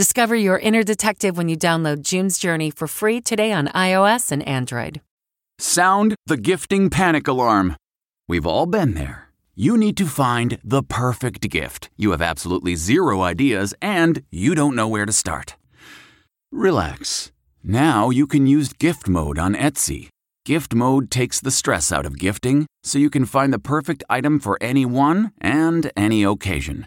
Discover your inner detective when you download June's Journey for free today on iOS and Android. Sound the gifting panic alarm. We've all been there. You need to find the perfect gift. You have absolutely zero ideas and you don't know where to start. Relax. Now you can use gift mode on Etsy. Gift mode takes the stress out of gifting so you can find the perfect item for anyone and any occasion.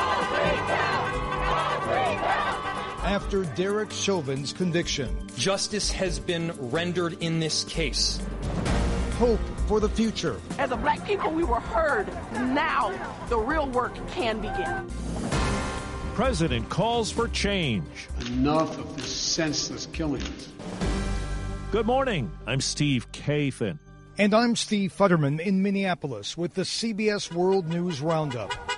after Derek Chauvin's conviction. Justice has been rendered in this case. Hope for the future. As a black people, we were heard. Now, the real work can begin. President calls for change. Enough of this senseless killings. Good morning. I'm Steve Kathan. And I'm Steve Futterman in Minneapolis with the CBS World News Roundup.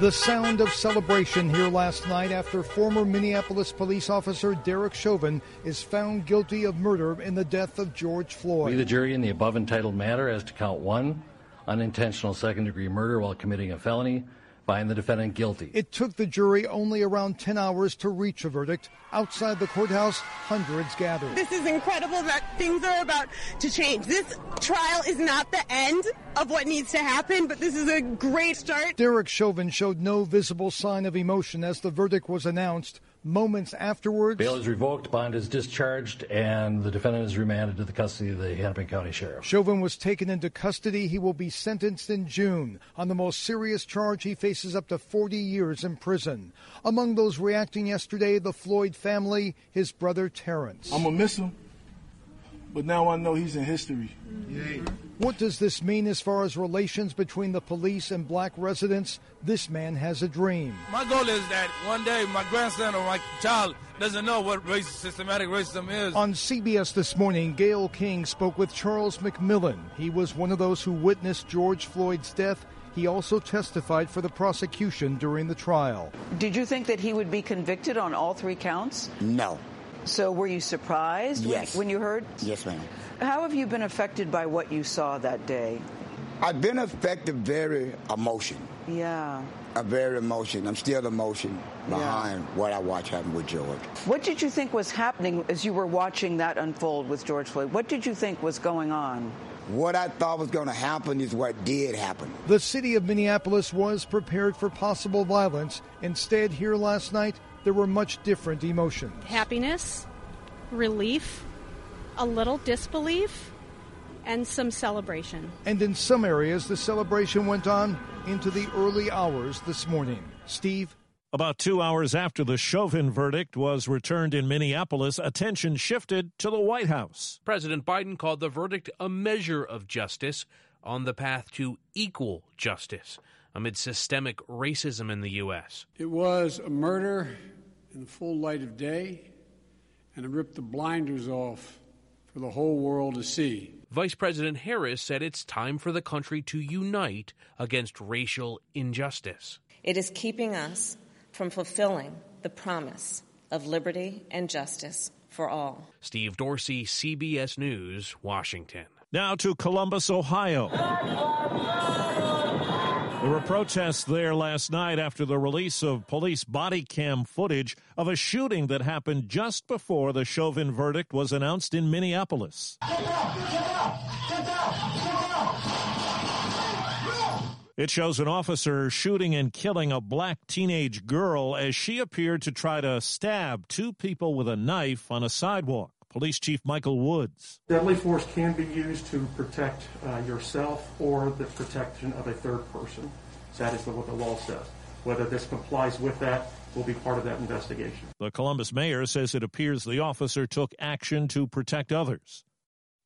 The sound of celebration here last night after former Minneapolis police officer Derek Chauvin is found guilty of murder in the death of George Floyd. We, the jury, in the above entitled matter as to count one, unintentional second degree murder while committing a felony, find the defendant guilty. It took the jury only around 10 hours to reach a verdict. Outside the courthouse, hundreds gathered. This is incredible that things are about to change. This trial is not the end of what needs to happen, but this is a great start. Derek Chauvin showed no visible sign of emotion as the verdict was announced. Moments afterwards, bail is revoked, bond is discharged, and the defendant is remanded to the custody of the Hennepin County Sheriff. Chauvin was taken into custody. He will be sentenced in June. On the most serious charge, he faces up to 40 years in prison. Among those reacting yesterday, the Floyd family, his brother Terrence. I'm gonna miss him, but now I know he's in history. What does this mean as far as relations between the police and black residents? This man has a dream. My goal is that one day my grandson or my child doesn't know what racist, systematic racism is. On CBS this morning, Gayle King spoke with Charles McMillan. He was one of those who witnessed George Floyd's death. He also testified for the prosecution during the trial. Did you think that he would be convicted on all three counts? No. So were you surprised yes. when, when you heard? Yes, ma'am. How have you been affected by what you saw that day? I've been affected very emotion. Yeah. A very emotion. I'm still emotion behind yeah. what I watched happen with George. What did you think was happening as you were watching that unfold with George Floyd? What did you think was going on? What I thought was going to happen is what did happen. The city of Minneapolis was prepared for possible violence. Instead, here last night, there were much different emotions. Happiness, relief, a little disbelief, and some celebration. And in some areas, the celebration went on into the early hours this morning. Steve? About two hours after the Chauvin verdict was returned in Minneapolis, attention shifted to the White House. President Biden called the verdict a measure of justice on the path to equal justice amid systemic racism in the U.S. It was a murder in the full light of day, and it ripped the blinders off for the whole world to see. Vice President Harris said it's time for the country to unite against racial injustice. It is keeping us from fulfilling the promise of liberty and justice for all. Steve Dorsey, CBS News, Washington. Now to Columbus, Ohio. There were protests there last night after the release of police body cam footage of a shooting that happened just before the Chauvin verdict was announced in Minneapolis. Get down, get down, get down, It shows an officer shooting and killing a black teenage girl as she appeared to try to stab two people with a knife on a sidewalk. Police Chief Michael Woods. Deadly force can be used to protect uh, yourself or the protection of a third person. So that is what the law says. Whether this complies with that will be part of that investigation. The Columbus mayor says it appears the officer took action to protect others.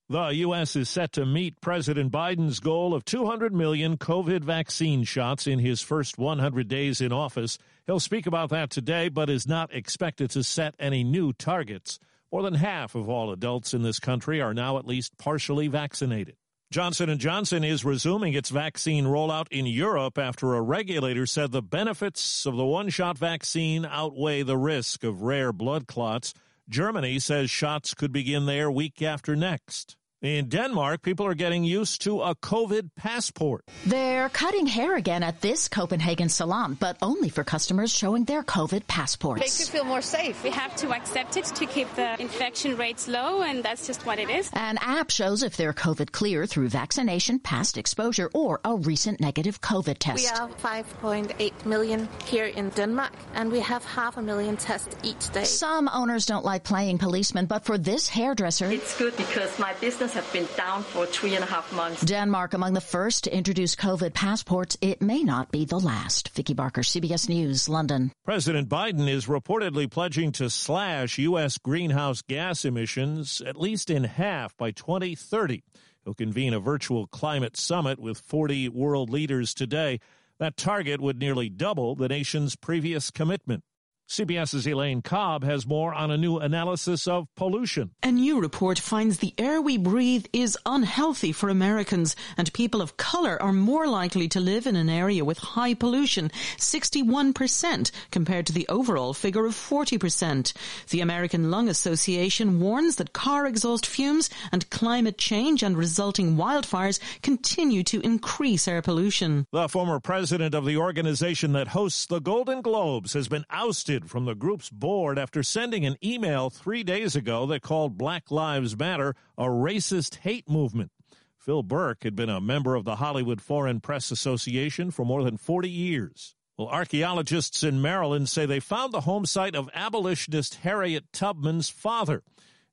The U.S. is set to meet President Biden's goal of 200 million COVID vaccine shots in his first 100 days in office. He'll speak about that today, but is not expected to set any new targets. More than half of all adults in this country are now at least partially vaccinated. Johnson & Johnson is resuming its vaccine rollout in Europe after a regulator said the benefits of the one-shot vaccine outweigh the risk of rare blood clots. Germany says shots could begin there week after next. In Denmark, people are getting used to a COVID passport. They're cutting hair again at this Copenhagen salon, but only for customers showing their COVID passports. Makes you feel more safe. We have to accept it to keep the infection rates low, and that's just what it is. An app shows if they're COVID clear through vaccination, past exposure, or a recent negative COVID test. We are 5.8 million here in Denmark, and we have half a million tests each day. Some owners don't like playing policeman, but for this hairdresser, it's good because my business have been down for three and a half months. Denmark among the first to introduce COVID passports. It may not be the last. Vicki Barker, CBS News, London. President Biden is reportedly pledging to slash U.S. greenhouse gas emissions at least in half by 2030. He'll convene a virtual climate summit with 40 world leaders today. That target would nearly double the nation's previous commitment. CBS's Elaine Cobbe has more on a new analysis of pollution. A new report finds the air we breathe is unhealthy for Americans, and people of color are more likely to live in an area with high pollution, 61%, compared to the overall figure of 40%. The American Lung Association warns that car exhaust fumes and climate change and resulting wildfires continue to increase air pollution. The former president of the organization that hosts the Golden Globes has been ousted from the group's board after sending an email three days ago that called Black Lives Matter a racist hate movement. Phil Berk had been a member of the Hollywood Foreign Press Association for more than 40 years. Well, archaeologists in Maryland say they found the home site of abolitionist Harriet Tubman's father.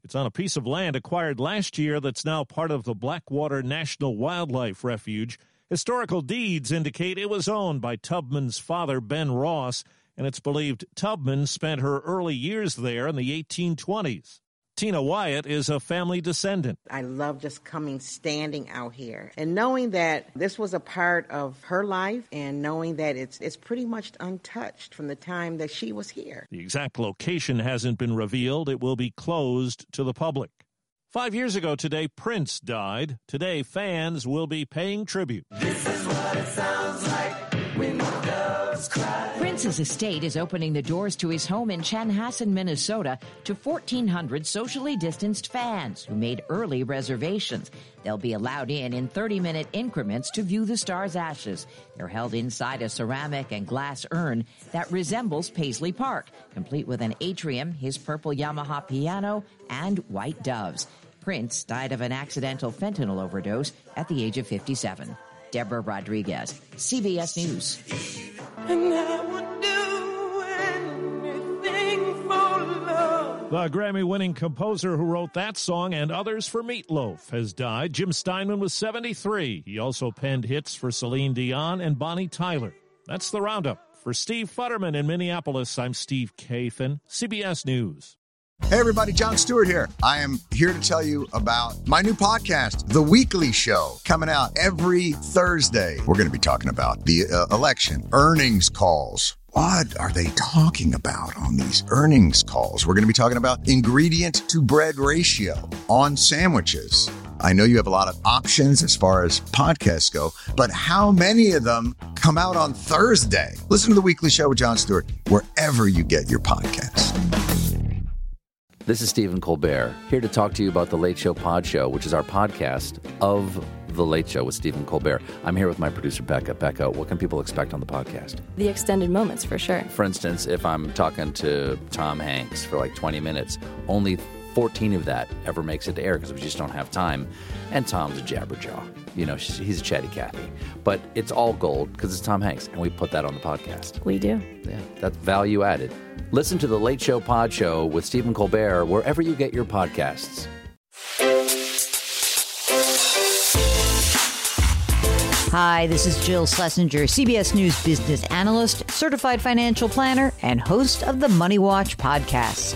It's on a piece of land acquired last year that's now part of the Blackwater National Wildlife Refuge. Historical deeds indicate it was owned by Tubman's father, Ben Ross, and it's believed Tubman spent her early years there in the 1820s. Tina Wyatt is a family descendant. I love just coming, standing out here, and knowing that this was a part of her life, and knowing that it's it's pretty much untouched from the time that she was here. The exact location hasn't been revealed. It will be closed to the public. Five years ago today, Prince died. Today, fans will be paying tribute. This is what it sounds like when the doves cry. Prince's estate is opening the doors to his home in Chanhassen, Minnesota to 1,400 socially distanced fans who made early reservations. They'll be allowed in in 30 minute increments to view the star's ashes. They're held inside a ceramic and glass urn that resembles Paisley Park, complete with an atrium, his purple Yamaha piano, and white doves. Prince died of an accidental fentanyl overdose at the age of 57. Deborah Rodriguez, CBS News. The Grammy winning composer who wrote that song and others for Meat Loaf has died. Jim Steinman was 73. He also penned hits for Celine Dion and Bonnie Tyler. That's the roundup. For Steve Futterman in Minneapolis, I'm Steve Kathan, CBS News. Hey, everybody, Jon Stewart here. I am here to tell you about my new podcast, The Weekly Show, coming out every Thursday. We're going to be talking about the uh, election, earnings calls. What are they talking about on these earnings calls? We're going to be talking about ingredient to bread ratio on sandwiches. I know you have a lot of options as far as podcasts go, but how many of them come out on Thursday? Listen to The Weekly Show with Jon Stewart wherever you get your podcasts. This is Stephen Colbert, here to talk to you about the Late Show Pod Show, which is our podcast of The Late Show with Stephen Colbert. I'm here with my producer, Becca. Becca, what can people expect on the podcast? The extended moments, for sure. For instance, if I'm talking to Tom Hanks for like 20 minutes, only 14 of that ever makes it to air because we just don't have time. And Tom's a jabberjaw. You know, he's a chatty Cathy. But it's all gold because it's Tom Hanks, and we put that on the podcast. We do. Yeah, that's value added. Listen to the Late Show Pod Show with Stephen Colbert wherever you get your podcasts. Hi, this is Jill Schlesinger, CBS News business analyst, certified financial planner, and host of the Money Watch podcast.